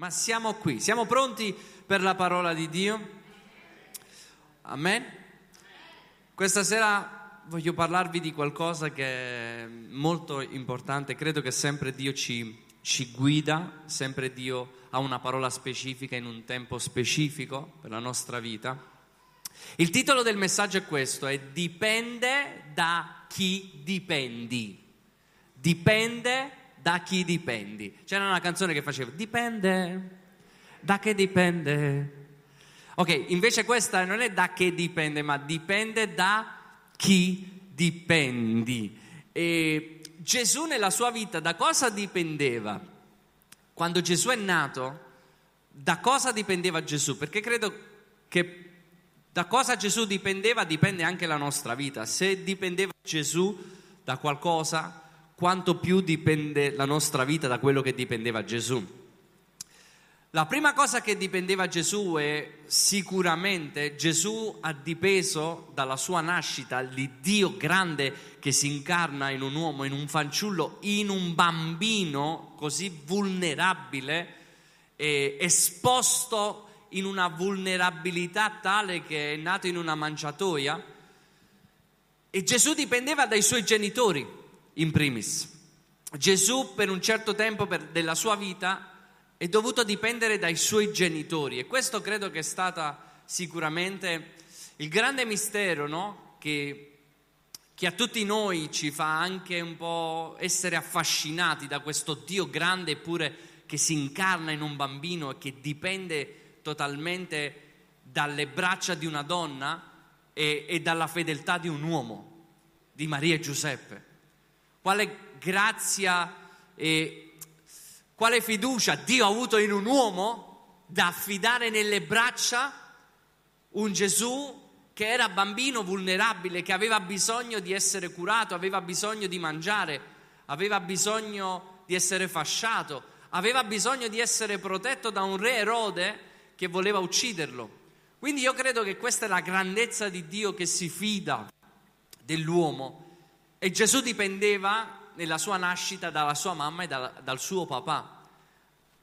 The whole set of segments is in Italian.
Ma siamo qui, siamo pronti per la parola di Dio? Amen? Questa sera voglio parlarvi di qualcosa che è molto importante, credo che sempre Dio ci, ci guida, sempre Dio ha una parola specifica in un tempo specifico per la nostra vita. Il titolo del messaggio è questo, è dipende da chi dipendi. Dipende da chi dipendi. C'era una canzone che faceva dipende, da che dipende. Ok, invece questa non è da che dipende, ma dipende da chi dipendi. E Gesù nella sua vita da cosa dipendeva? Quando Gesù è nato, da cosa dipendeva Gesù? Perché credo che da cosa Gesù dipendeva dipende anche la nostra vita. Se dipendeva Gesù da qualcosa, quanto più dipende la nostra vita da quello che dipendeva Gesù. La prima cosa che dipendeva Gesù è sicuramente Gesù ha dipeso dalla sua nascita, l'Iddio grande che si incarna in un uomo, in un fanciullo, in un bambino così vulnerabile, esposto in una vulnerabilità tale che è nato in una mangiatoia. E Gesù dipendeva dai suoi genitori in primis. Gesù per un certo tempo della sua vita è dovuto dipendere dai suoi genitori e questo credo che è stato sicuramente il grande mistero no? che, che a tutti noi ci fa anche un po' essere affascinati da questo Dio grande eppure che si incarna in un bambino e che dipende totalmente dalle braccia di una donna e, e dalla fedeltà di un uomo, di Maria e Giuseppe quale grazia e quale fiducia Dio ha avuto in un uomo da affidare nelle braccia un Gesù che era bambino vulnerabile, che aveva bisogno di essere curato, aveva bisogno di mangiare, aveva bisogno di essere fasciato, aveva bisogno di essere protetto da un re Erode che voleva ucciderlo. Quindi io credo che questa è la grandezza di Dio che si fida dell'uomo e Gesù dipendeva nella sua nascita dalla sua mamma e dal, dal suo papà.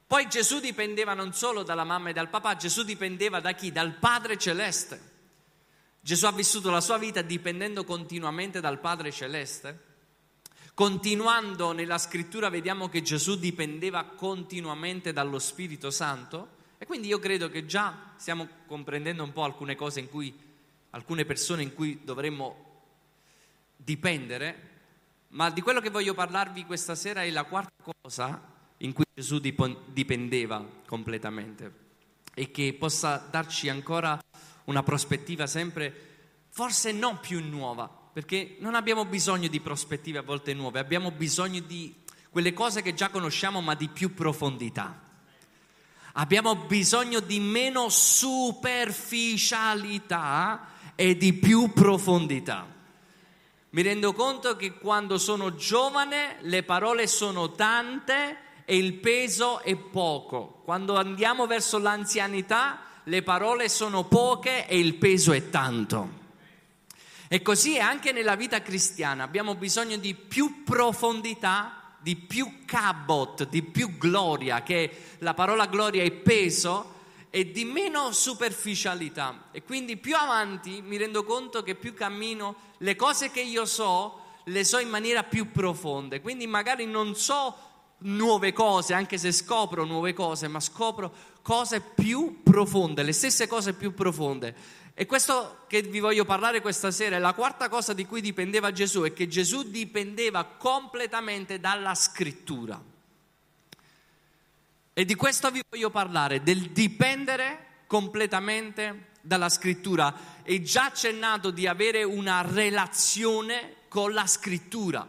Poi Gesù dipendeva non solo dalla mamma e dal papà, Gesù dipendeva da chi? Dal Padre Celeste. Gesù ha vissuto la sua vita dipendendo continuamente dal Padre Celeste. Continuando nella scrittura vediamo che Gesù dipendeva continuamente dallo Spirito Santo e quindi io credo che già stiamo comprendendo un po' alcune cose in cui, alcune persone in cui dovremmo dipendere, ma di quello che voglio parlarvi questa sera è la quarta cosa in cui Gesù dipendeva completamente e che possa darci ancora una prospettiva sempre, forse non più nuova, perché non abbiamo bisogno di prospettive a volte nuove, abbiamo bisogno di quelle cose che già conosciamo ma di più profondità. Abbiamo bisogno di meno superficialità e di più profondità. Mi rendo conto che quando sono giovane le parole sono tante e il peso è poco. Quando andiamo verso l'anzianità le parole sono poche e il peso è tanto. E così è anche nella vita cristiana, abbiamo bisogno di più profondità, di più cabot, di più gloria, che la parola gloria è peso, e di meno superficialità. E quindi più avanti mi rendo conto che più cammino, le cose che io so, le so in maniera più profonda. Quindi magari non so nuove cose, anche se scopro nuove cose, ma scopro cose più profonde, le stesse cose più profonde. E questo che vi voglio parlare questa sera è la quarta cosa di cui dipendeva Gesù, è che Gesù dipendeva completamente dalla scrittura. E di questo vi voglio parlare, del dipendere completamente dalla scrittura. È già accennato di avere una relazione con la scrittura.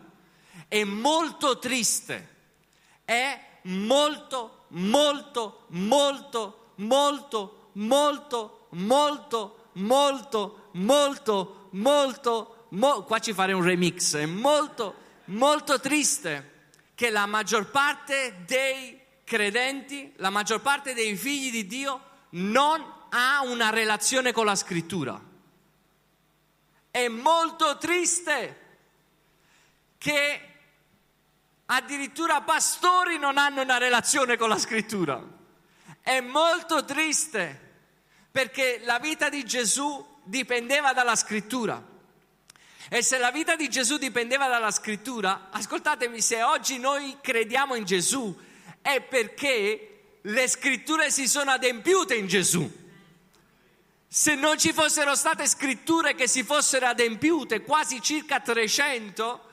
È molto triste, è molto, molto, molto, molto, molto, molto, molto, molto, molto, molto, qua ci farei un remix, è molto, molto triste che la maggior parte dei credenti, la maggior parte dei figli di Dio non ha una relazione con la scrittura. È molto triste che addirittura pastori non hanno una relazione con la scrittura. È molto triste perché la vita di Gesù dipendeva dalla scrittura. E se la vita di Gesù dipendeva dalla scrittura, ascoltatemi, se oggi noi crediamo in Gesù è perché le scritture si sono adempiute in Gesù. Se non ci fossero state scritture che si fossero adempiute, quasi circa 300,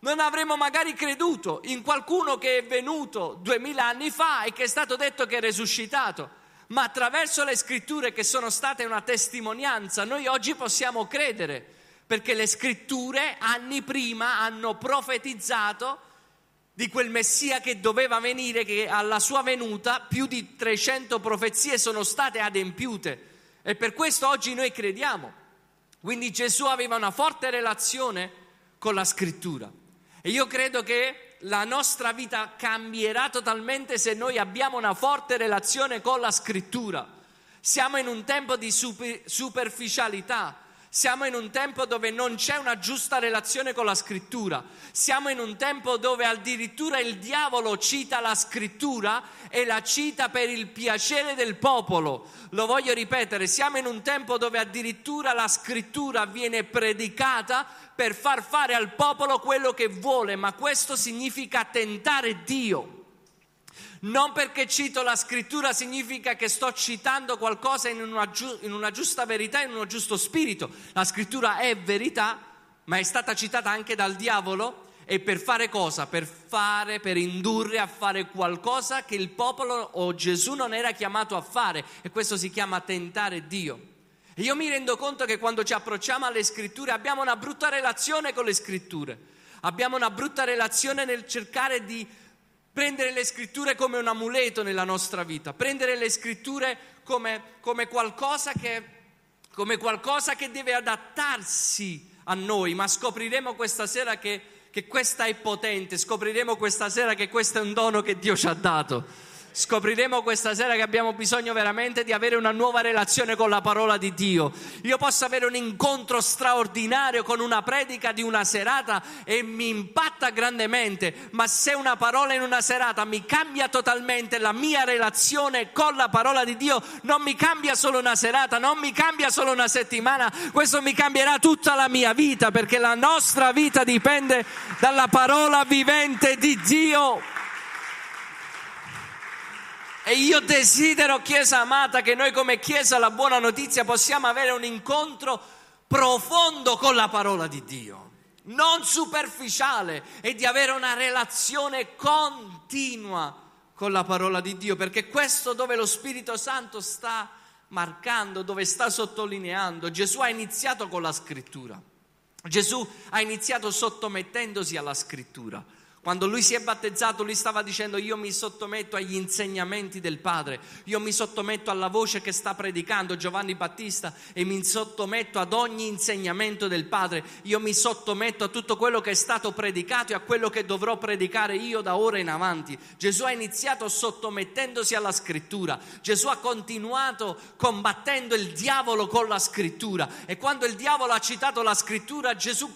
non avremmo magari creduto in qualcuno che è venuto duemila anni fa e che è stato detto che è resuscitato. Ma attraverso le scritture che sono state una testimonianza, noi oggi possiamo credere, perché le scritture anni prima hanno profetizzato di quel Messia che doveva venire, che alla sua venuta più di 300 profezie sono state adempiute. E per questo oggi noi crediamo. Quindi Gesù aveva una forte relazione con la scrittura. E io credo che la nostra vita cambierà totalmente se noi abbiamo una forte relazione con la scrittura. Siamo in un tempo di super, superficialità, siamo in un tempo dove non c'è una giusta relazione con la scrittura. Siamo in un tempo dove addirittura il diavolo cita la scrittura e la cita per il piacere del popolo. Lo voglio ripetere, siamo in un tempo dove addirittura la scrittura viene predicata per far fare al popolo quello che vuole, ma questo significa tentare Dio. Non perché cito la scrittura significa che sto citando qualcosa in una, giu- in una giusta verità, in un giusto spirito. La scrittura è verità, ma è stata citata anche dal diavolo e per fare cosa? Per fare, per indurre a fare qualcosa che il popolo o Gesù non era chiamato a fare e questo si chiama tentare Dio. E io mi rendo conto che quando ci approcciamo alle scritture abbiamo una brutta relazione con le scritture, abbiamo una brutta relazione nel cercare di prendere le scritture come un amuleto nella nostra vita, prendere le scritture come, come, qualcosa, che, come qualcosa che deve adattarsi a noi, ma scopriremo questa sera che, che questa è potente, scopriremo questa sera che questo è un dono che Dio ci ha dato scopriremo questa sera che abbiamo bisogno veramente di avere una nuova relazione con la parola di Dio. Io posso avere un incontro straordinario con una predica di una serata e mi impatta grandemente, ma se una parola in una serata mi cambia totalmente la mia relazione con la parola di Dio, non mi cambia solo una serata, non mi cambia solo una settimana, questo mi cambierà tutta la mia vita perché la nostra vita dipende dalla parola vivente di Dio. E io desidero, Chiesa amata, che noi come Chiesa la buona notizia possiamo avere un incontro profondo con la parola di Dio, non superficiale, e di avere una relazione continua con la parola di Dio, perché questo dove lo Spirito Santo sta marcando, dove sta sottolineando, Gesù ha iniziato con la scrittura. Gesù ha iniziato sottomettendosi alla scrittura. Quando lui si è battezzato, lui stava dicendo io mi sottometto agli insegnamenti del Padre, io mi sottometto alla voce che sta predicando Giovanni Battista e mi sottometto ad ogni insegnamento del Padre, io mi sottometto a tutto quello che è stato predicato e a quello che dovrò predicare io da ora in avanti. Gesù ha iniziato sottomettendosi alla scrittura, Gesù ha continuato combattendo il diavolo con la scrittura. E quando il diavolo ha citato la scrittura Gesù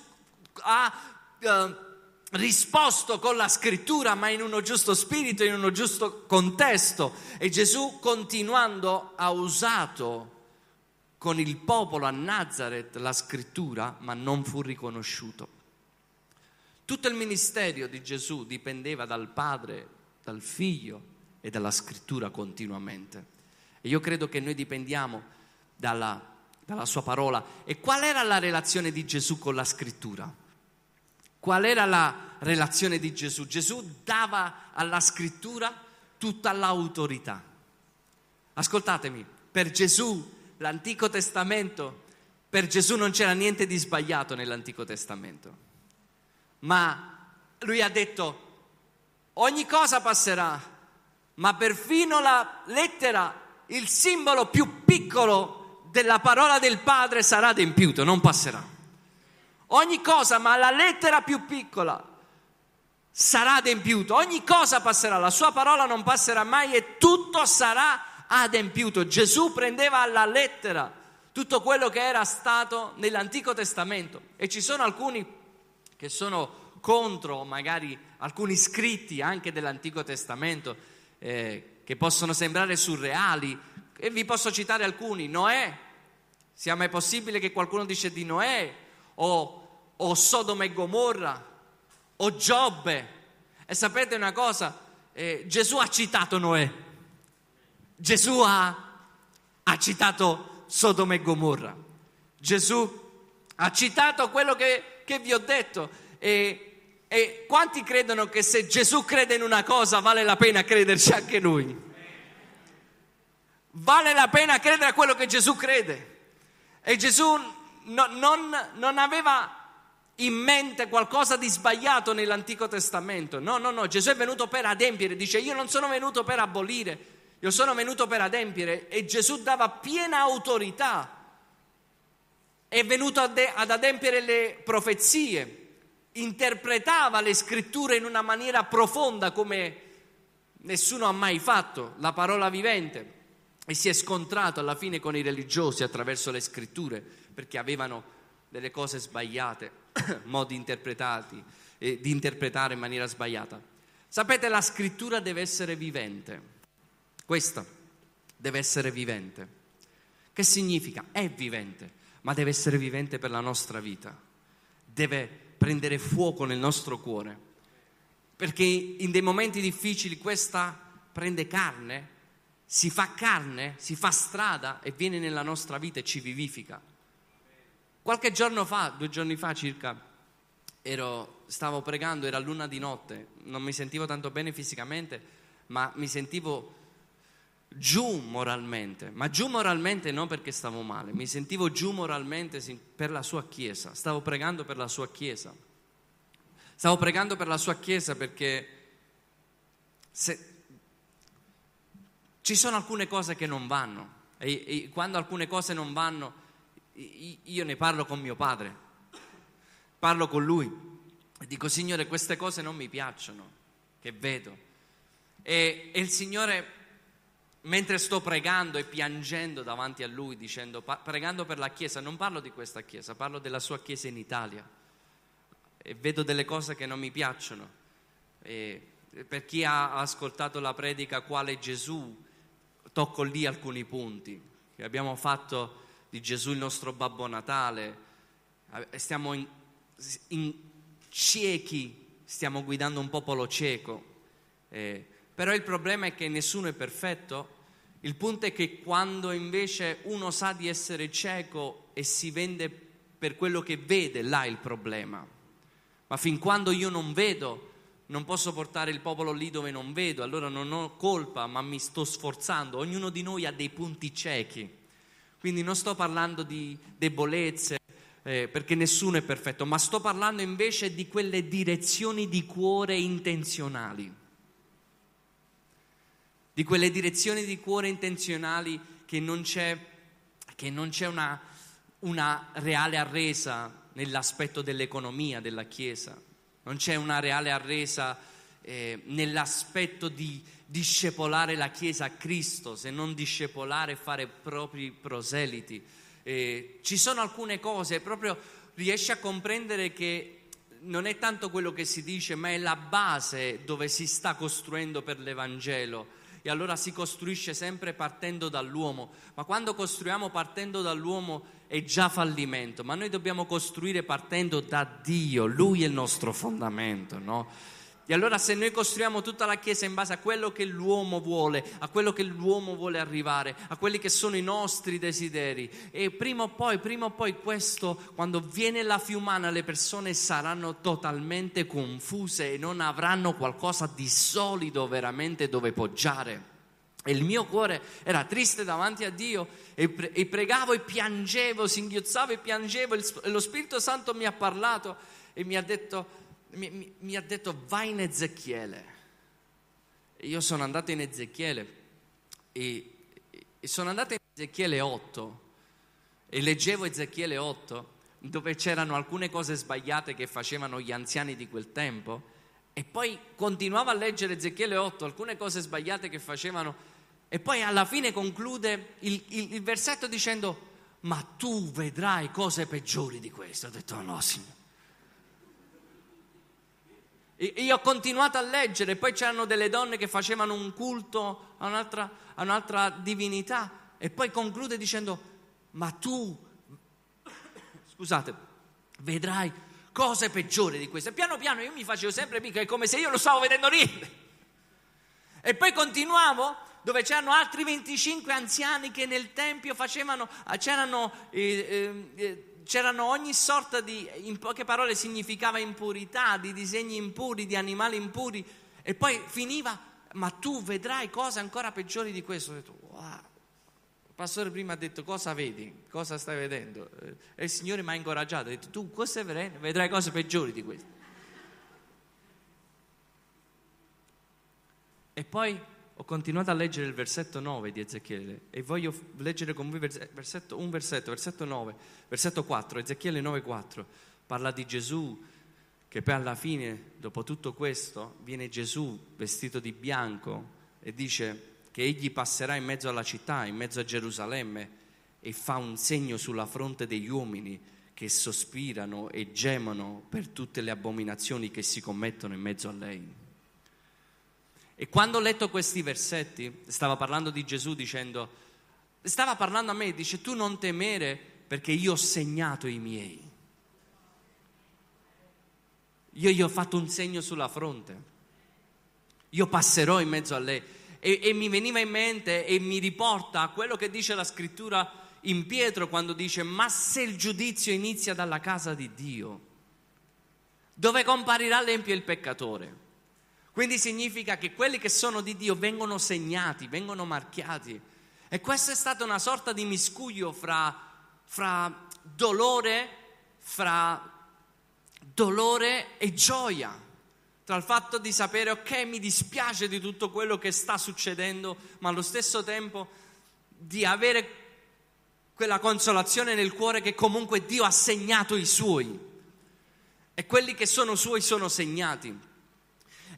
ha... Uh, risposto con la scrittura, ma in uno giusto spirito, in uno giusto contesto. E Gesù, continuando, ha usato con il popolo a Nazareth la scrittura, ma non fu riconosciuto. Tutto il ministero di Gesù dipendeva dal Padre, dal Figlio e dalla scrittura continuamente. E io credo che noi dipendiamo dalla, dalla sua parola. E qual era la relazione di Gesù con la scrittura? Qual era la relazione di Gesù? Gesù dava alla scrittura tutta l'autorità. Ascoltatemi, per Gesù l'Antico Testamento, per Gesù non c'era niente di sbagliato nell'Antico Testamento, ma lui ha detto ogni cosa passerà, ma perfino la lettera, il simbolo più piccolo della parola del Padre sarà adempiuto, non passerà ogni cosa, ma la lettera più piccola sarà adempiuto, ogni cosa passerà, la sua parola non passerà mai e tutto sarà adempiuto. Gesù prendeva alla lettera tutto quello che era stato nell'Antico Testamento. E ci sono alcuni che sono contro magari alcuni scritti anche dell'Antico Testamento eh, che possono sembrare surreali, e vi posso citare alcuni, Noè, sia mai possibile che qualcuno dice di Noè, o, o Sodoma e Gomorra, o Giobbe. E sapete una cosa? Eh, Gesù ha citato Noè, Gesù ha, ha citato Sodoma e Gomorra, Gesù ha citato quello che, che vi ho detto. E, e quanti credono che se Gesù crede in una cosa vale la pena crederci anche noi? Vale la pena credere a quello che Gesù crede. E Gesù no, non, non aveva in mente qualcosa di sbagliato nell'Antico Testamento. No, no, no, Gesù è venuto per adempiere, dice io non sono venuto per abolire, io sono venuto per adempiere. E Gesù dava piena autorità, è venuto ad adempiere le profezie, interpretava le scritture in una maniera profonda come nessuno ha mai fatto, la parola vivente e si è scontrato alla fine con i religiosi attraverso le scritture perché avevano delle cose sbagliate, modi interpretati, eh, di interpretare in maniera sbagliata. Sapete, la scrittura deve essere vivente. Questa deve essere vivente. Che significa? È vivente, ma deve essere vivente per la nostra vita. Deve prendere fuoco nel nostro cuore. Perché in dei momenti difficili questa prende carne si fa carne, si fa strada e viene nella nostra vita e ci vivifica. Qualche giorno fa, due giorni fa circa, ero, stavo pregando, era luna di notte, non mi sentivo tanto bene fisicamente, ma mi sentivo giù moralmente, ma giù moralmente non perché stavo male, mi sentivo giù moralmente per la sua chiesa, stavo pregando per la sua chiesa. Stavo pregando per la sua chiesa perché se, ci sono alcune cose che non vanno e, e quando alcune cose non vanno io ne parlo con mio padre, parlo con lui e dico Signore queste cose non mi piacciono, che vedo. E, e il Signore, mentre sto pregando e piangendo davanti a Lui, dicendo, pregando per la Chiesa, non parlo di questa Chiesa, parlo della sua Chiesa in Italia e vedo delle cose che non mi piacciono. E per chi ha ascoltato la predica quale Gesù, tocco lì alcuni punti che abbiamo fatto di Gesù il nostro Babbo Natale, eh, stiamo in, in ciechi, stiamo guidando un popolo cieco, eh, però il problema è che nessuno è perfetto, il punto è che quando invece uno sa di essere cieco e si vende per quello che vede, là è il problema. Ma fin quando io non vedo, non posso portare il popolo lì dove non vedo, allora non ho colpa, ma mi sto sforzando. Ognuno di noi ha dei punti ciechi. Quindi non sto parlando di debolezze, eh, perché nessuno è perfetto, ma sto parlando invece di quelle direzioni di cuore intenzionali. Di quelle direzioni di cuore intenzionali che non c'è, che non c'è una, una reale arresa nell'aspetto dell'economia della Chiesa non c'è una reale arresa eh, nell'aspetto di discepolare la Chiesa a Cristo, se non discepolare e fare propri proseliti. Eh, ci sono alcune cose, proprio riesci a comprendere che non è tanto quello che si dice, ma è la base dove si sta costruendo per l'Evangelo. E allora si costruisce sempre partendo dall'uomo, ma quando costruiamo partendo dall'uomo è già fallimento, ma noi dobbiamo costruire partendo da Dio, Lui è il nostro fondamento, no? E allora se noi costruiamo tutta la Chiesa in base a quello che l'uomo vuole, a quello che l'uomo vuole arrivare, a quelli che sono i nostri desideri, e prima o poi, prima o poi questo, quando viene la fiumana, le persone saranno totalmente confuse e non avranno qualcosa di solido veramente dove poggiare. E il mio cuore era triste davanti a Dio e, pre- e pregavo e piangevo, singhiozzavo e piangevo. E lo Spirito Santo mi ha parlato e mi ha detto, mi, mi, mi ha detto vai in Ezechiele. E io sono andato in Ezechiele e, e sono andato in Ezechiele 8 e leggevo Ezechiele 8 dove c'erano alcune cose sbagliate che facevano gli anziani di quel tempo e poi continuavo a leggere Ezechiele 8, alcune cose sbagliate che facevano e poi alla fine conclude il, il, il versetto dicendo, ma tu vedrai cose peggiori di questo. Ho detto, no, Signore. Io ho continuato a leggere, poi c'erano delle donne che facevano un culto a un'altra, a un'altra divinità e poi conclude dicendo, ma tu, scusate, vedrai cose peggiori di queste. Piano piano io mi facevo sempre mica, è come se io lo stavo vedendo lì. E poi continuavo dove c'erano altri 25 anziani che nel Tempio facevano, c'erano... Eh, eh, c'erano ogni sorta di, in poche parole significava impurità, di disegni impuri, di animali impuri, e poi finiva, ma tu vedrai cose ancora peggiori di questo. Ho detto, wow. Il pastore prima ha detto, cosa vedi? Cosa stai vedendo? E il Signore mi ha incoraggiato, ha detto, tu vedrai? Vedrai cose peggiori di questo. E poi ho continuato a leggere il versetto 9 di Ezechiele e voglio leggere con voi versetto, un versetto, versetto 9, versetto 4, Ezechiele 9,4 parla di Gesù che poi alla fine, dopo tutto questo, viene Gesù vestito di bianco e dice che egli passerà in mezzo alla città, in mezzo a Gerusalemme e fa un segno sulla fronte degli uomini che sospirano e gemono per tutte le abominazioni che si commettono in mezzo a lei. E quando ho letto questi versetti, stava parlando di Gesù dicendo, stava parlando a me, dice tu non temere perché io ho segnato i miei. Io gli ho fatto un segno sulla fronte. Io passerò in mezzo a lei. E, e mi veniva in mente e mi riporta a quello che dice la scrittura in Pietro quando dice, ma se il giudizio inizia dalla casa di Dio, dove comparirà l'empio e il peccatore? Quindi significa che quelli che sono di Dio vengono segnati, vengono marchiati. E questa è stata una sorta di miscuglio fra, fra dolore, fra dolore e gioia. Tra il fatto di sapere, ok, mi dispiace di tutto quello che sta succedendo, ma allo stesso tempo di avere quella consolazione nel cuore che comunque Dio ha segnato i suoi. E quelli che sono suoi sono segnati.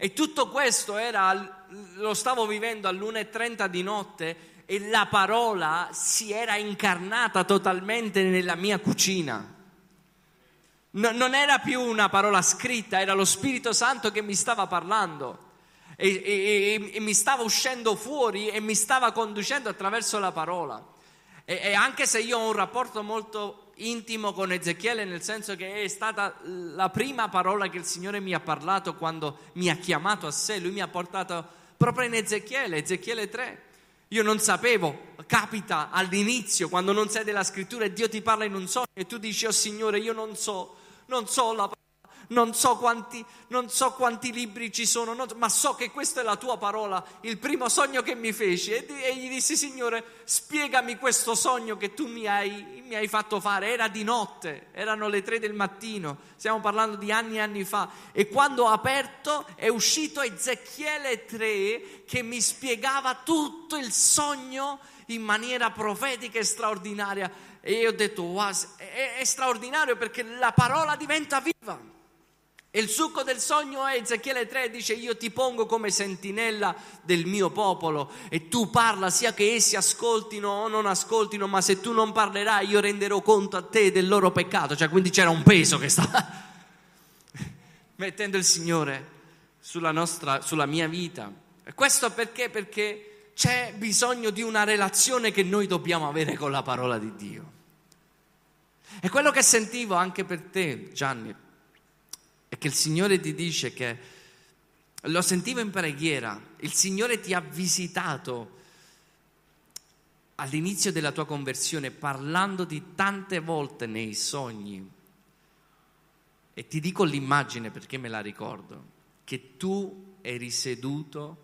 E tutto questo era, lo stavo vivendo all'1.30 di notte e la parola si era incarnata totalmente nella mia cucina. No, non era più una parola scritta, era lo Spirito Santo che mi stava parlando e, e, e, mi stava uscendo fuori e mi stava conducendo attraverso la parola. E, e anche se io ho un rapporto molto intimo con Ezechiele nel senso che è stata la prima parola che il Signore mi ha parlato quando mi ha chiamato a sé, lui mi ha portato proprio in Ezechiele, Ezechiele 3. Io non sapevo, capita all'inizio quando non sai della scrittura e Dio ti parla in un sogno e tu dici, oh Signore, io non so, non so la parola non so quanti, non so quanti libri ci sono, no, ma so che questa è la tua parola, il primo sogno che mi feci. E, e gli dissi, Signore, spiegami questo sogno che tu mi hai, mi hai fatto fare. Era di notte, erano le tre del mattino, stiamo parlando di anni e anni fa. E quando ho aperto è uscito Ezechiele 3 che mi spiegava tutto il sogno in maniera profetica e straordinaria. E io ho detto, wow, è, è straordinario perché la parola diventa viva. E il succo del sogno è, Ezechiele 3 dice, io ti pongo come sentinella del mio popolo e tu parla sia che essi ascoltino o non ascoltino, ma se tu non parlerai io renderò conto a te del loro peccato. Cioè quindi c'era un peso che stava mettendo il Signore sulla, nostra, sulla mia vita. E questo perché? Perché c'è bisogno di una relazione che noi dobbiamo avere con la parola di Dio. E quello che sentivo anche per te, Gianni, è che il Signore ti dice che, lo sentivo in preghiera, il Signore ti ha visitato all'inizio della tua conversione parlandoti tante volte nei sogni. E ti dico l'immagine perché me la ricordo, che tu eri seduto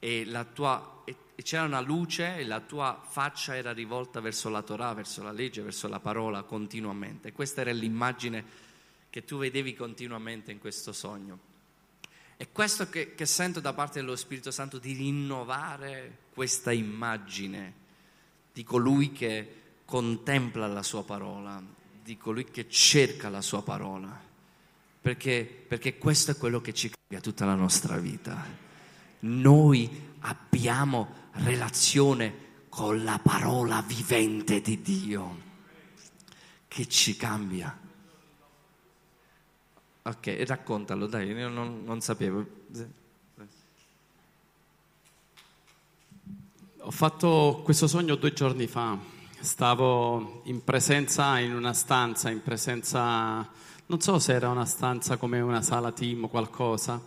e, tua, e c'era una luce e la tua faccia era rivolta verso la Torah, verso la legge, verso la parola continuamente. Questa era l'immagine che tu vedevi continuamente in questo sogno. È questo che, che sento da parte dello Spirito Santo di rinnovare questa immagine di colui che contempla la sua parola, di colui che cerca la sua parola, perché, perché questo è quello che ci cambia tutta la nostra vita. Noi abbiamo relazione con la parola vivente di Dio che ci cambia Ok, raccontalo, dai, io non, non sapevo. Ho fatto questo sogno due giorni fa. Stavo in presenza in una stanza, in presenza, non so se era una stanza come una sala team o qualcosa.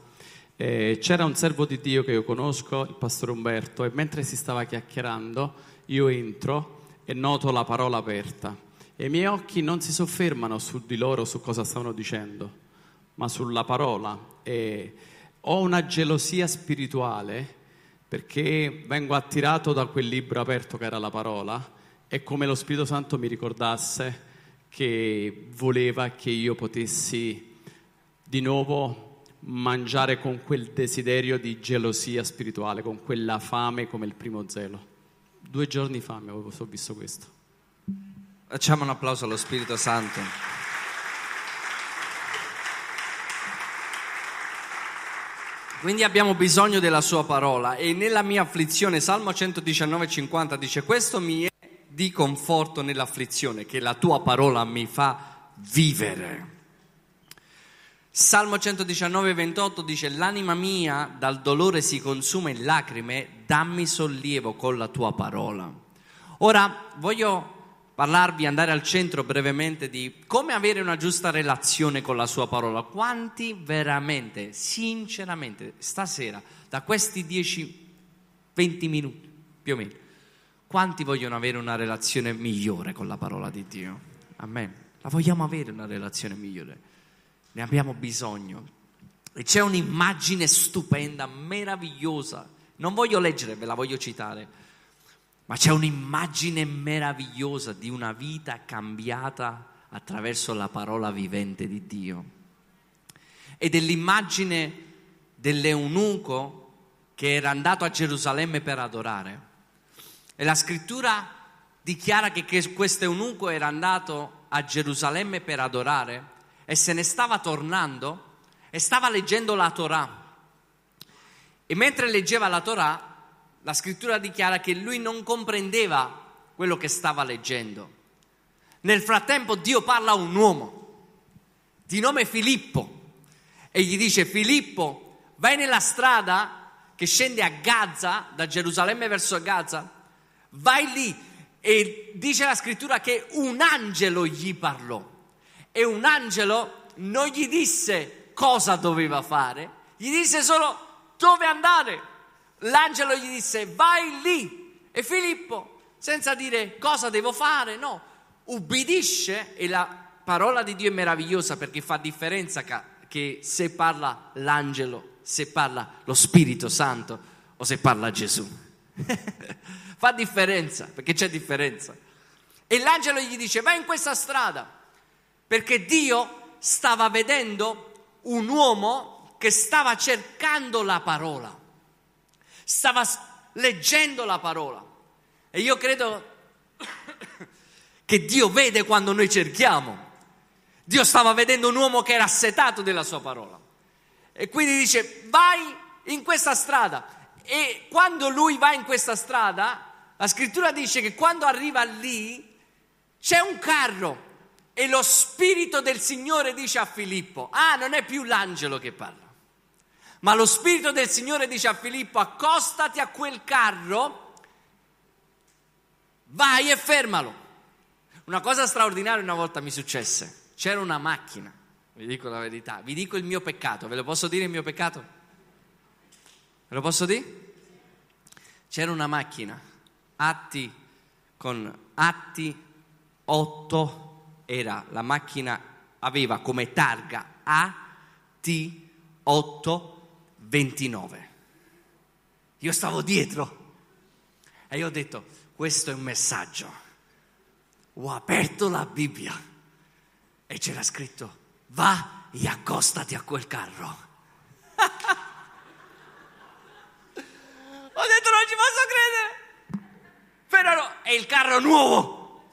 E c'era un servo di Dio che io conosco, il pastore Umberto, e mentre si stava chiacchierando, io entro e noto la parola aperta. E i miei occhi non si soffermano su di loro, su cosa stavano dicendo ma sulla parola. E ho una gelosia spirituale perché vengo attirato da quel libro aperto che era la parola e come lo Spirito Santo mi ricordasse che voleva che io potessi di nuovo mangiare con quel desiderio di gelosia spirituale, con quella fame come il primo zelo. Due giorni fa mi avevo visto questo. Facciamo un applauso allo Spirito Santo. Quindi abbiamo bisogno della sua parola e nella mia afflizione, Salmo 119, 50 dice, questo mi è di conforto nell'afflizione, che la tua parola mi fa vivere. Salmo 119, 28 dice, l'anima mia dal dolore si consuma in lacrime, dammi sollievo con la tua parola. Ora voglio parlarvi, andare al centro brevemente di come avere una giusta relazione con la sua parola. Quanti veramente, sinceramente, stasera, da questi 10-20 minuti più o meno, quanti vogliono avere una relazione migliore con la parola di Dio? Amen. La vogliamo avere una relazione migliore. Ne abbiamo bisogno. E c'è un'immagine stupenda, meravigliosa. Non voglio leggere, ve la voglio citare ma c'è un'immagine meravigliosa di una vita cambiata attraverso la parola vivente di Dio. E dell'immagine dell'eunuco che era andato a Gerusalemme per adorare. E la scrittura dichiara che questo eunuco era andato a Gerusalemme per adorare e se ne stava tornando e stava leggendo la Torah. E mentre leggeva la Torah la scrittura dichiara che lui non comprendeva quello che stava leggendo. Nel frattempo Dio parla a un uomo di nome Filippo e gli dice Filippo vai nella strada che scende a Gaza, da Gerusalemme verso Gaza, vai lì. E dice la scrittura che un angelo gli parlò. E un angelo non gli disse cosa doveva fare, gli disse solo dove andare l'angelo gli disse vai lì e Filippo, senza dire cosa devo fare, no, ubbidisce e la parola di Dio è meravigliosa perché fa differenza che se parla l'angelo, se parla lo Spirito Santo o se parla Gesù. fa differenza, perché c'è differenza. E l'angelo gli dice vai in questa strada perché Dio stava vedendo un uomo che stava cercando la parola stava leggendo la parola. E io credo che Dio vede quando noi cerchiamo. Dio stava vedendo un uomo che era assetato della sua parola. E quindi dice, vai in questa strada. E quando lui va in questa strada, la scrittura dice che quando arriva lì c'è un carro e lo spirito del Signore dice a Filippo, ah, non è più l'angelo che parla. Ma lo Spirito del Signore dice a Filippo, accostati a quel carro, vai e fermalo. Una cosa straordinaria una volta mi successe. C'era una macchina, vi dico la verità, vi dico il mio peccato, ve lo posso dire il mio peccato? Ve lo posso dire? C'era una macchina, atti con atti 8, era la macchina aveva come targa AT8 29. Io stavo dietro e io ho detto, questo è un messaggio. Ho aperto la Bibbia e c'era scritto, va e accostati a quel carro. ho detto, non ci posso credere. Però è il carro nuovo.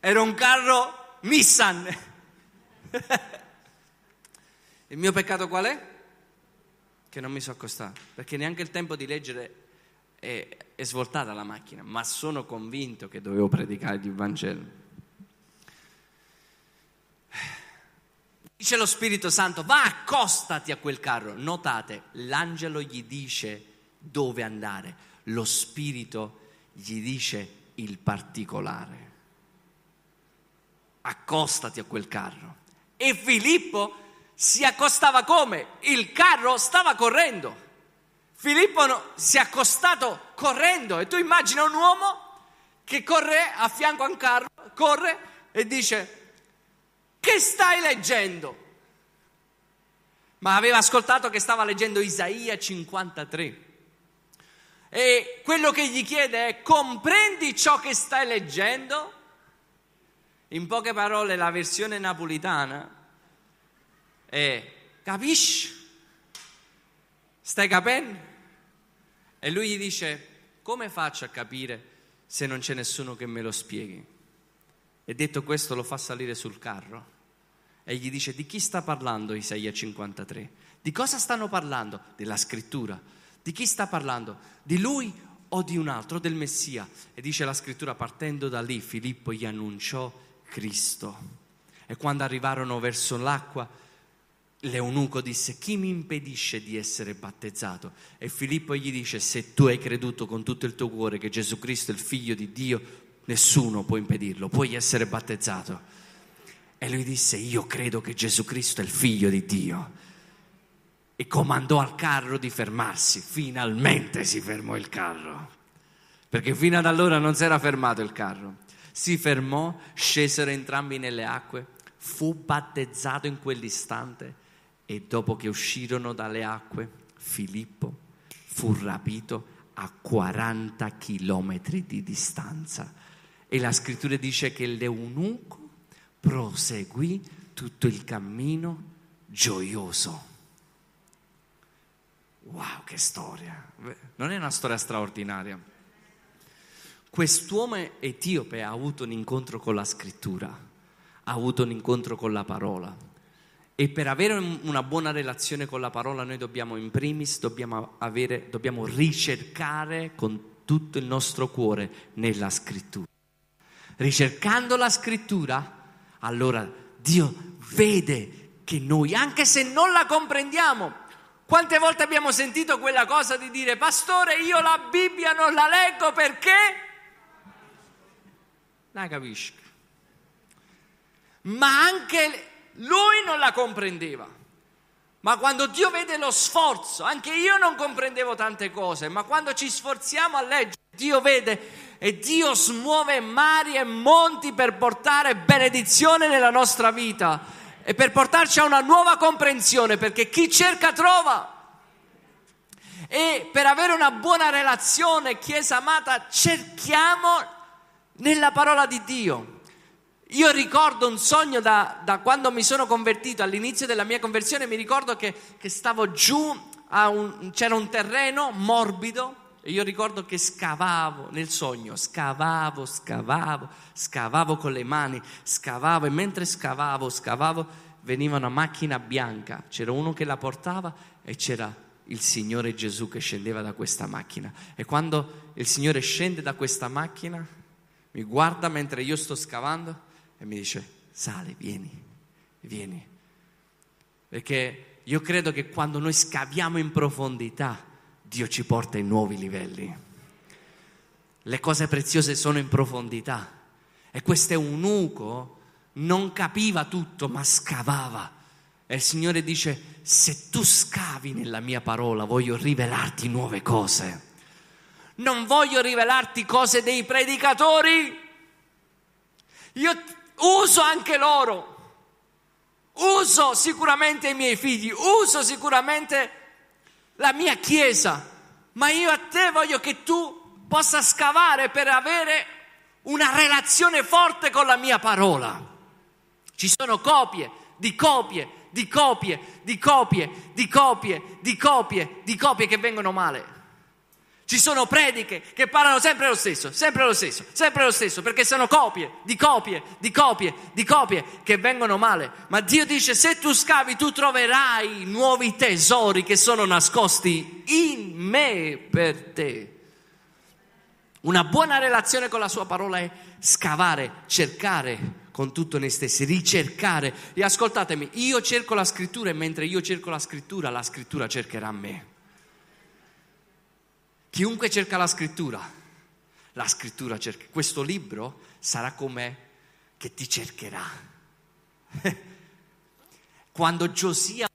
Era un carro Nissan. il mio peccato qual è? Che non mi so accostare, perché neanche il tempo di leggere è, è svoltata la macchina, ma sono convinto che dovevo predicare il Vangelo. Dice lo Spirito Santo, va accostati a quel carro. Notate, l'angelo gli dice dove andare, lo Spirito gli dice il particolare. Accostati a quel carro. E Filippo si accostava come? Il carro stava correndo. Filippo si è accostato correndo e tu immagina un uomo che corre a fianco a un carro, corre e dice che stai leggendo? Ma aveva ascoltato che stava leggendo Isaia 53. E quello che gli chiede è, comprendi ciò che stai leggendo? In poche parole, la versione napolitana è, capisci? Stai capendo? E lui gli dice, come faccio a capire se non c'è nessuno che me lo spieghi? E detto questo lo fa salire sul carro e gli dice di chi sta parlando Isaia 53? Di cosa stanno parlando? Della scrittura. Di chi sta parlando? Di lui o di un altro, del Messia? E dice la scrittura, partendo da lì Filippo gli annunciò Cristo. E quando arrivarono verso l'acqua, l'eunuco disse, chi mi impedisce di essere battezzato? E Filippo gli dice, se tu hai creduto con tutto il tuo cuore che Gesù Cristo è il figlio di Dio, nessuno può impedirlo, puoi essere battezzato. E lui disse, io credo che Gesù Cristo è il figlio di Dio. E comandò al carro di fermarsi. Finalmente si fermò il carro. Perché fino ad allora non si era fermato il carro. Si fermò, scesero entrambi nelle acque, fu battezzato in quell'istante e dopo che uscirono dalle acque, Filippo fu rapito a 40 chilometri di distanza. E la scrittura dice che l'eunuco proseguì tutto il cammino gioioso. Wow, che storia! Non è una storia straordinaria. Quest'uomo etiope ha avuto un incontro con la scrittura, ha avuto un incontro con la parola. E per avere una buona relazione con la parola noi dobbiamo in primis, dobbiamo, avere, dobbiamo ricercare con tutto il nostro cuore nella scrittura. Ricercando la scrittura allora Dio vede che noi, anche se non la comprendiamo, quante volte abbiamo sentito quella cosa di dire, pastore, io la Bibbia non la leggo perché? La capisco. Ma anche lui non la comprendeva. Ma quando Dio vede lo sforzo, anche io non comprendevo tante cose, ma quando ci sforziamo a leggere, Dio vede e Dio smuove mari e monti per portare benedizione nella nostra vita e per portarci a una nuova comprensione, perché chi cerca trova. E per avere una buona relazione, Chiesa amata, cerchiamo nella parola di Dio. Io ricordo un sogno da, da quando mi sono convertito, all'inizio della mia conversione, mi ricordo che, che stavo giù, un, c'era un terreno morbido, e io ricordo che scavavo nel sogno, scavavo, scavavo, scavavo con le mani, scavavo e mentre scavavo, scavavo, veniva una macchina bianca, c'era uno che la portava e c'era il Signore Gesù che scendeva da questa macchina. E quando il Signore scende da questa macchina, mi guarda mentre io sto scavando e mi dice, sali, vieni, vieni. Perché io credo che quando noi scaviamo in profondità, Dio ci porta in nuovi livelli. Le cose preziose sono in profondità e questo eunuco non capiva tutto ma scavava. E il Signore dice, se tu scavi nella mia parola voglio rivelarti nuove cose. Non voglio rivelarti cose dei predicatori. Io uso anche loro. Uso sicuramente i miei figli, uso sicuramente la mia chiesa, ma io a te voglio che tu possa scavare per avere una relazione forte con la mia parola. Ci sono copie di copie, di copie, di copie, di copie, di copie, di copie che vengono male. Ci sono prediche che parlano sempre lo stesso, sempre lo stesso, sempre lo stesso, perché sono copie, di copie, di copie, di copie che vengono male. Ma Dio dice, se tu scavi, tu troverai nuovi tesori che sono nascosti in me per te. Una buona relazione con la sua parola è scavare, cercare, con tutto noi stessi, ricercare. E ascoltatemi, io cerco la scrittura e mentre io cerco la scrittura, la scrittura cercherà me. Chiunque cerca la scrittura, la scrittura cerca. Questo libro sarà come che ti cercherà. Quando Giosia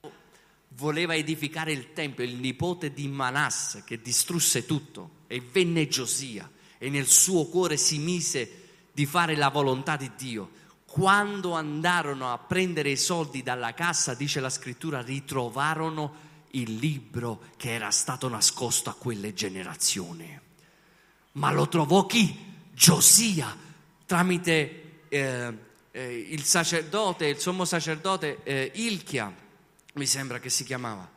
voleva edificare il Tempio, il nipote di Manasse che distrusse tutto, e venne Giosia e nel suo cuore si mise di fare la volontà di Dio quando andarono a prendere i soldi dalla cassa, dice la scrittura, ritrovarono il libro che era stato nascosto a quelle generazioni. Ma lo trovò chi? Giosia, tramite eh, eh, il sacerdote, il sommo sacerdote eh, Ilchia, mi sembra che si chiamava.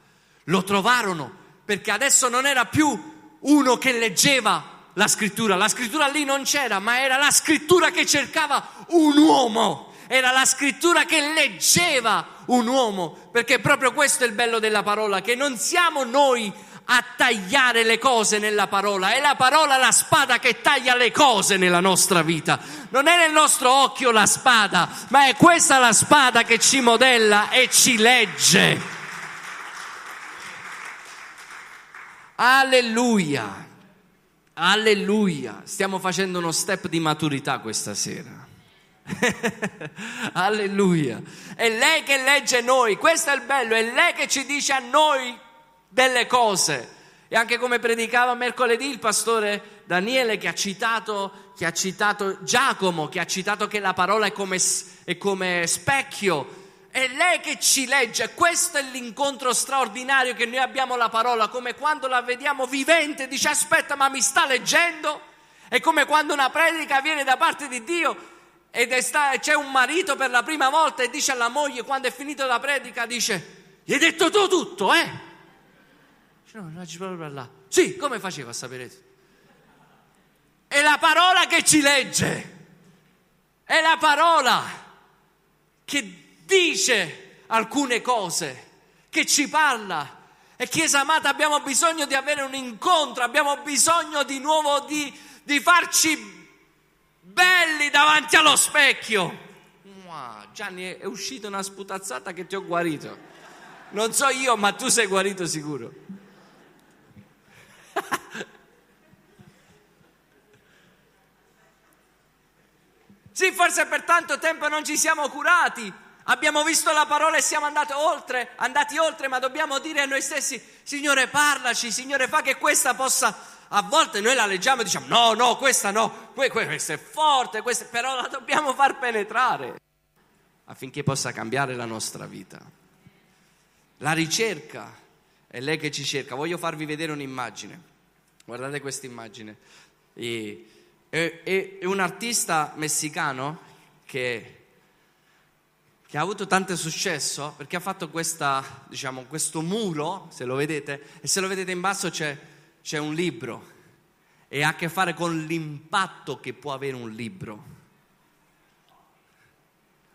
Lo trovarono perché adesso non era più uno che leggeva la scrittura. La scrittura lì non c'era, ma era la scrittura che cercava un uomo. Era la scrittura che leggeva un uomo, perché proprio questo è il bello della parola, che non siamo noi a tagliare le cose nella parola, è la parola la spada che taglia le cose nella nostra vita. Non è nel nostro occhio la spada, ma è questa la spada che ci modella e ci legge. Alleluia. Alleluia, stiamo facendo uno step di maturità questa sera. Alleluia. È lei che legge noi, questo è il bello, è lei che ci dice a noi delle cose. E anche come predicava mercoledì il pastore Daniele che ha citato, che ha citato Giacomo, che ha citato che la parola è come, è come specchio è lei che ci legge, questo è l'incontro straordinario che noi abbiamo la parola, come quando la vediamo vivente, dice aspetta ma mi sta leggendo, è come quando una predica viene da parte di Dio ed sta, c'è un marito per la prima volta e dice alla moglie quando è finito la predica, dice gli hai detto tu tutto, eh? No, non ci proprio là. Sì, come faceva a sapere? È la parola che ci legge, è la parola che dice alcune cose, che ci parla. E Chiesa amata, abbiamo bisogno di avere un incontro, abbiamo bisogno di nuovo di, di farci belli davanti allo specchio. Gianni, è uscita una sputazzata che ti ho guarito. Non so io, ma tu sei guarito sicuro. sì, forse per tanto tempo non ci siamo curati, Abbiamo visto la parola e siamo andati oltre, andati oltre, ma dobbiamo dire a noi stessi, Signore parlaci, Signore fa che questa possa... A volte noi la leggiamo e diciamo no, no, questa no, questa è forte, questa... però la dobbiamo far penetrare affinché possa cambiare la nostra vita. La ricerca è lei che ci cerca. Voglio farvi vedere un'immagine. Guardate questa immagine. È, un artista messicano che che ha avuto tanto successo perché ha fatto questa, diciamo, questo muro, se lo vedete, e se lo vedete in basso c'è, c'è un libro e ha a che fare con l'impatto che può avere un libro.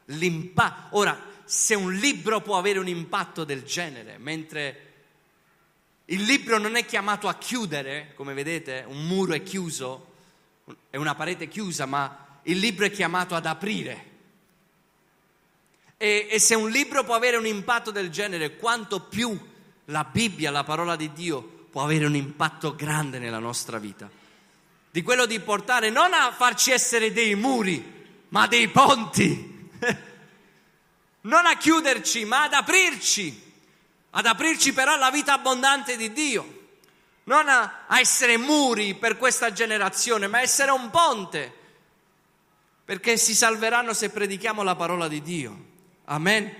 L'impatto. Ora, se un libro può avere un impatto del genere, mentre il libro non è chiamato a chiudere, come vedete, un muro è chiuso, è una parete chiusa, ma il libro è chiamato ad aprire. E, e se un libro può avere un impatto del genere, quanto più la Bibbia, la parola di Dio, può avere un impatto grande nella nostra vita. Di quello di portare non a farci essere dei muri, ma dei ponti. non a chiuderci, ma ad aprirci. Ad aprirci però alla vita abbondante di Dio. Non a, essere muri per questa generazione, ma essere un ponte. Perché si salveranno se predichiamo la parola di Dio. Amen.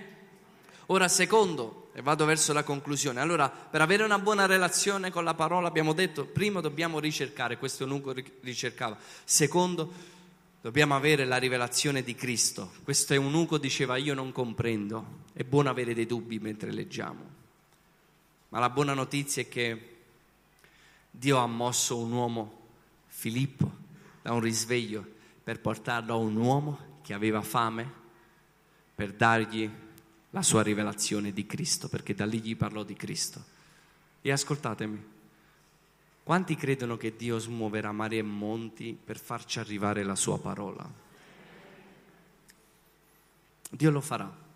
Ora, secondo, e vado verso la conclusione. Allora, per avere una buona relazione con la parola, abbiamo detto, primo dobbiamo ricercare, questo Nuco ricercava. Secondo, dobbiamo avere la rivelazione di Cristo. Questo eunuco diceva, io non comprendo. È buono avere dei dubbi mentre leggiamo. Ma la buona notizia è che Dio ha mosso un uomo, Filippo, da un risveglio per portarlo a un uomo che aveva fame per dargli la sua rivelazione di Cristo, perché da lì gli parlò di Cristo. E ascoltatemi, quanti credono che Dio smuoverà mari e monti per farci arrivare la sua parola? Dio lo farà.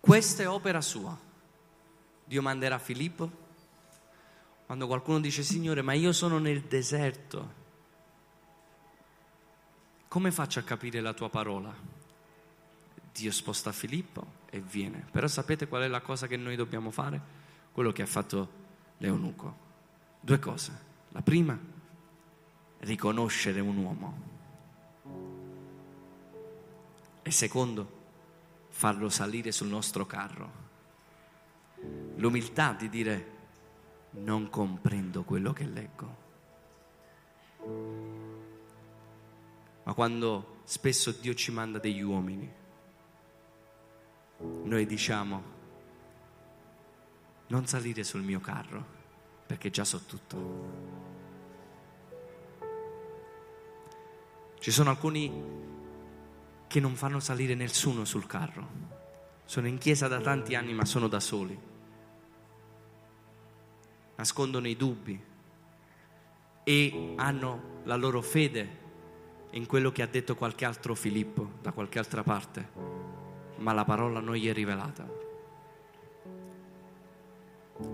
Questa è opera sua. Dio manderà Filippo. Quando qualcuno dice, Signore, ma io sono nel deserto, come faccio a capire la tua parola? Dio sposta Filippo e viene. Però sapete qual è la cosa che noi dobbiamo fare? Quello che ha fatto l'eunuco. Due cose. La prima, riconoscere un uomo. E secondo, farlo salire sul nostro carro. L'umiltà di dire non comprendo quello che leggo. Ma quando spesso Dio ci manda degli uomini, noi diciamo non salire sul mio carro perché già so tutto. Ci sono alcuni che non fanno salire nessuno sul carro. Sono in chiesa da tanti anni ma sono da soli. Nascondono i dubbi e hanno la loro fede in quello che ha detto qualche altro Filippo da qualche altra parte, ma la parola non gli è rivelata.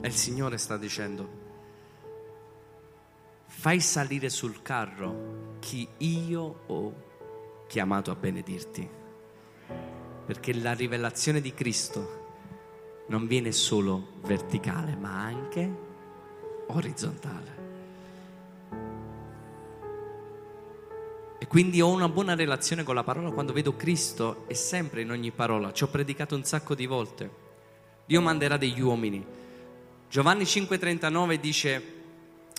E il Signore sta dicendo, fai salire sul carro chi io ho chiamato a benedirti, perché la rivelazione di Cristo non viene solo verticale, ma anche orizzontale. E quindi ho una buona relazione con la parola quando vedo Cristo e sempre in ogni parola. Ci ho predicato un sacco di volte. Dio manderà degli uomini. Giovanni 5:39 dice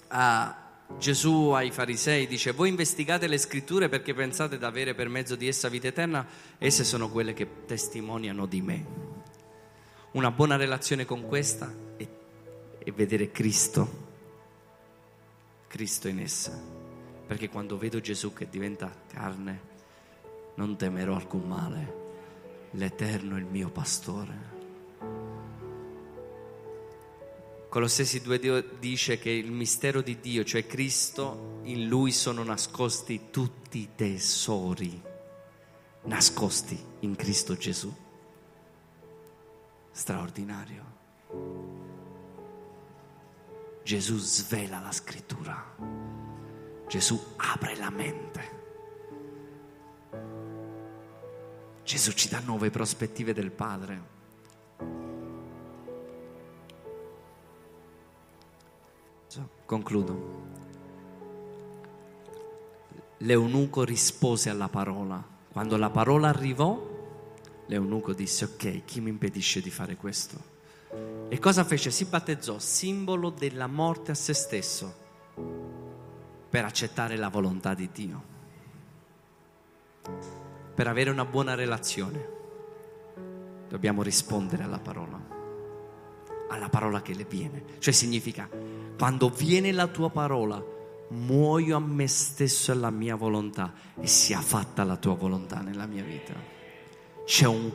a Gesù ai farisei dice, voi investigate le scritture perché pensate di avere per mezzo di essa vita eterna, esse sono quelle che testimoniano di me. Una buona relazione con questa è, è vedere Cristo, Cristo in essa, perché quando vedo Gesù che diventa carne, non temerò alcun male, l'Eterno è il mio pastore Colossesi 2 dice che il mistero di Dio, cioè Cristo, in lui sono nascosti tutti i tesori, nascosti in Cristo Gesù. Straordinario. Gesù svela la scrittura. Gesù apre la mente. Gesù ci dà nuove prospettive del Padre. Concludo. L'eunuco rispose alla parola. Quando la parola arrivò, l'eunuco disse, ok, chi mi impedisce di fare questo? E cosa fece? Si battezzò, simbolo della morte a se stesso, per accettare la volontà di Dio, per avere una buona relazione. Dobbiamo rispondere alla parola alla parola che le viene. Cioè significa, quando viene la tua parola, muoio a me stesso e alla mia volontà e sia fatta la tua volontà nella mia vita. C'è un...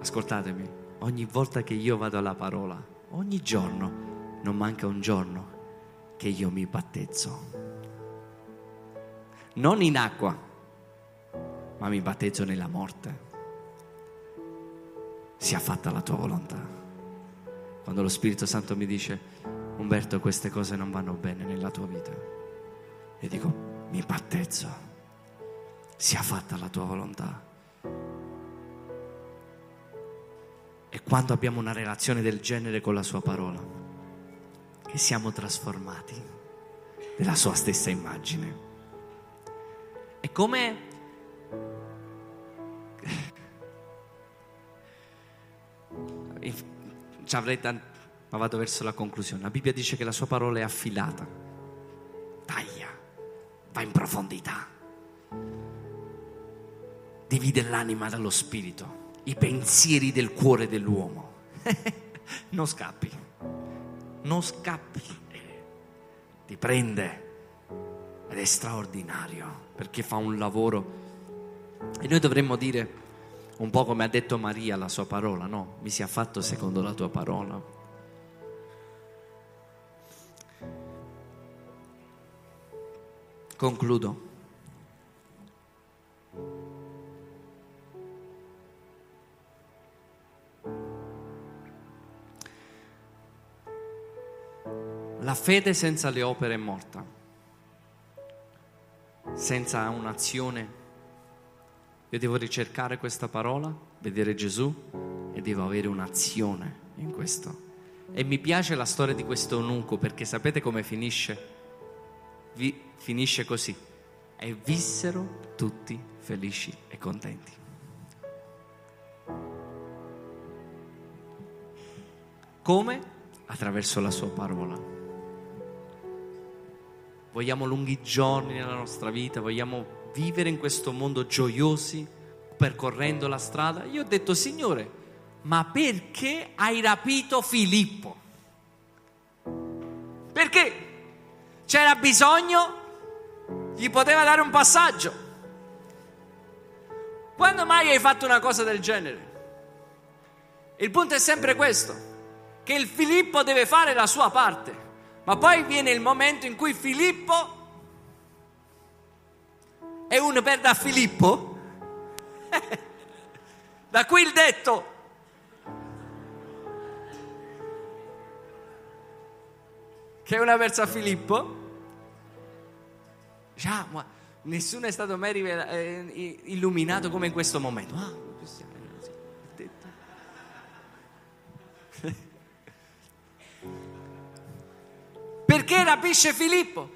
Ascoltatemi, ogni volta che io vado alla parola, ogni giorno, non manca un giorno che io mi battezzo. Non in acqua, ma mi battezzo nella morte. Sia fatta la tua volontà quando lo Spirito Santo mi dice, Umberto, queste cose non vanno bene nella tua vita. E dico, mi battezzo, sia fatta la tua volontà. E quando abbiamo una relazione del genere con la sua parola, che siamo trasformati nella sua stessa immagine. È come ci avrei tanti, ma vado verso la conclusione. La Bibbia dice che la sua parola è affilata, taglia, va in profondità, divide l'anima dallo spirito, i pensieri del cuore dell'uomo. non scappi, non scappi, ti prende ed è straordinario perché fa un lavoro e noi dovremmo dire un po' come ha detto Maria la sua parola, no? Mi sia fatto secondo la tua parola. Concludo. La fede senza le opere è morta senza un'azione. Io devo ricercare questa parola, vedere Gesù e devo avere un'azione in questo. E mi piace la storia di questo eunuco perché sapete come finisce? Vi, finisce così. E vissero tutti felici e contenti. Come? Attraverso la sua parola. Vogliamo lunghi giorni nella nostra vita, vogliamo vivere in questo mondo gioiosi, percorrendo la strada. Io ho detto, Signore, ma perché hai rapito Filippo? Perché? C'era bisogno? Gli poteva dare un passaggio. Quando mai hai fatto una cosa del genere? Il punto è sempre questo, che il Filippo deve fare la sua parte, ma poi viene il momento in cui Filippo è un per da Filippo. da qui il detto, che è una verso a Filippo. Già, ma nessuno è stato mai eh, illuminato come in questo momento. Ah, Perché rapisce Filippo?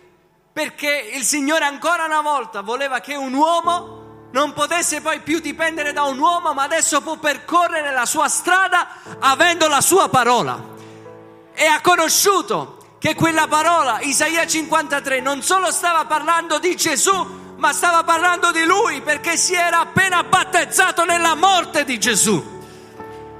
Perché il Signore ancora una volta voleva che un uomo non potesse poi più dipendere da un uomo, ma adesso può percorrere la sua strada avendo la sua parola. E ha conosciuto che quella parola, Isaia 53, non solo stava parlando di Gesù, ma stava parlando di lui perché si era appena battezzato nella morte di Gesù.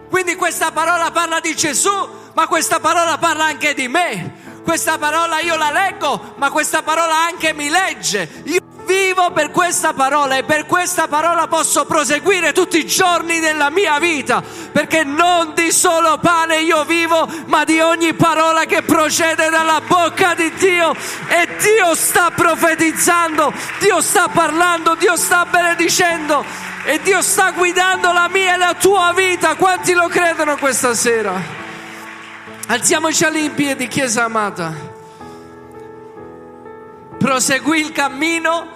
Quindi questa parola parla di Gesù, ma questa parola parla anche di me. Questa parola io la leggo, ma questa parola anche mi legge. Io vivo per questa parola e per questa parola posso proseguire tutti i giorni della mia vita, perché non di solo pane io vivo, ma di ogni parola che procede dalla bocca di Dio e Dio sta profetizzando, Dio sta parlando, Dio sta benedicendo e Dio sta guidando la mia e la tua vita. Quanti lo credono questa sera? Alziamoci all'impiedi, Chiesa amata. Proseguì il cammino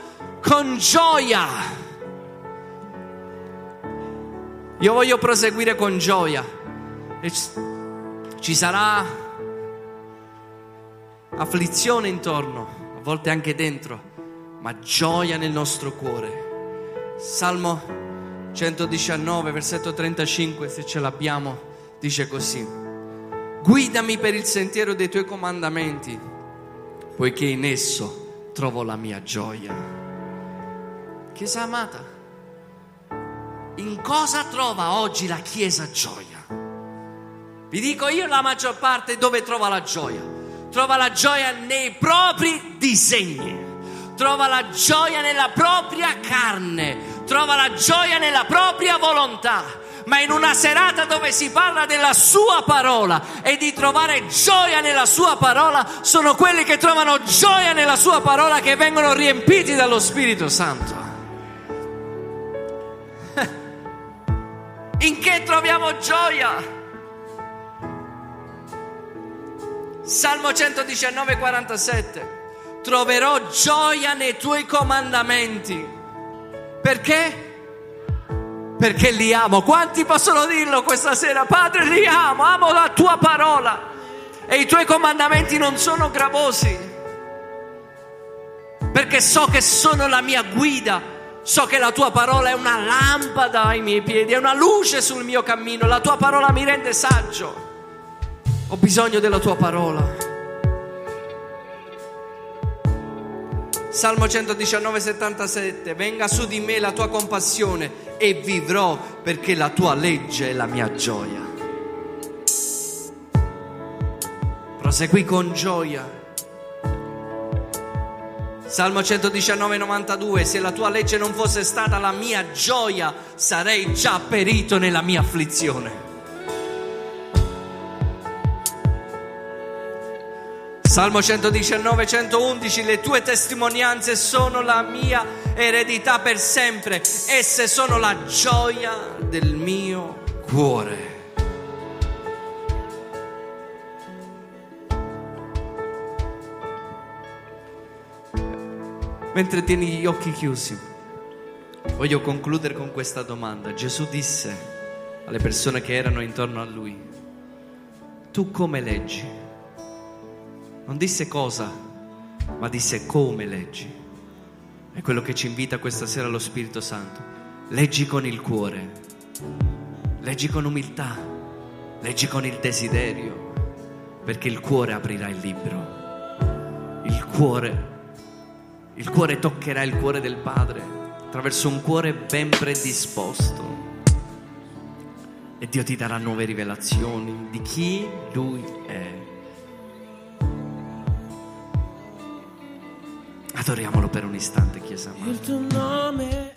con gioia. Io voglio proseguire con gioia. Ci sarà afflizione intorno, a volte anche dentro, ma gioia nel nostro cuore. Salmo 119, versetto 35, se ce l'abbiamo, dice così. Guidami per il sentiero dei tuoi comandamenti, poiché in esso trovo la mia gioia. Chiesa amata, in cosa trova oggi la Chiesa gioia? Vi dico io la maggior parte dove trova la gioia. Trova la gioia nei propri disegni, trova la gioia nella propria carne, trova la gioia nella propria volontà ma in una serata dove si parla della sua parola e di trovare gioia nella sua parola, sono quelli che trovano gioia nella sua parola che vengono riempiti dallo Spirito Santo. In che troviamo gioia? Salmo 119, 47. Troverò gioia nei tuoi comandamenti. Perché? Perché li amo. Quanti possono dirlo questa sera? Padre, li amo, amo la tua parola. E i tuoi comandamenti non sono gravosi. Perché so che sono la mia guida So che la tua parola è una lampada ai miei piedi, è una luce sul mio cammino. La tua parola mi rende saggio. Ho bisogno della tua parola. Salmo 119, 77. Venga su di me la tua compassione e vivrò perché la tua legge è la mia gioia. Proseguì con gioia Salmo 119, 92, se la tua legge non fosse stata la mia gioia, sarei già perito nella mia afflizione. Salmo 119, 111, le tue testimonianze sono la mia eredità per sempre, esse sono la gioia del mio cuore. Mentre tieni gli occhi chiusi, voglio concludere con questa domanda. Gesù disse alle persone che erano intorno a lui, tu come leggi? Non disse cosa, ma disse come leggi. È quello che ci invita questa sera lo Spirito Santo. Leggi con il cuore, leggi con umiltà, leggi con il desiderio, perché il cuore aprirà il libro. Il cuore, il cuore toccherà il cuore del Padre attraverso un cuore ben predisposto. E Dio ti darà nuove rivelazioni di chi Lui è. Adoriamolo per un istante, Chiesa. amata. Il tuo nome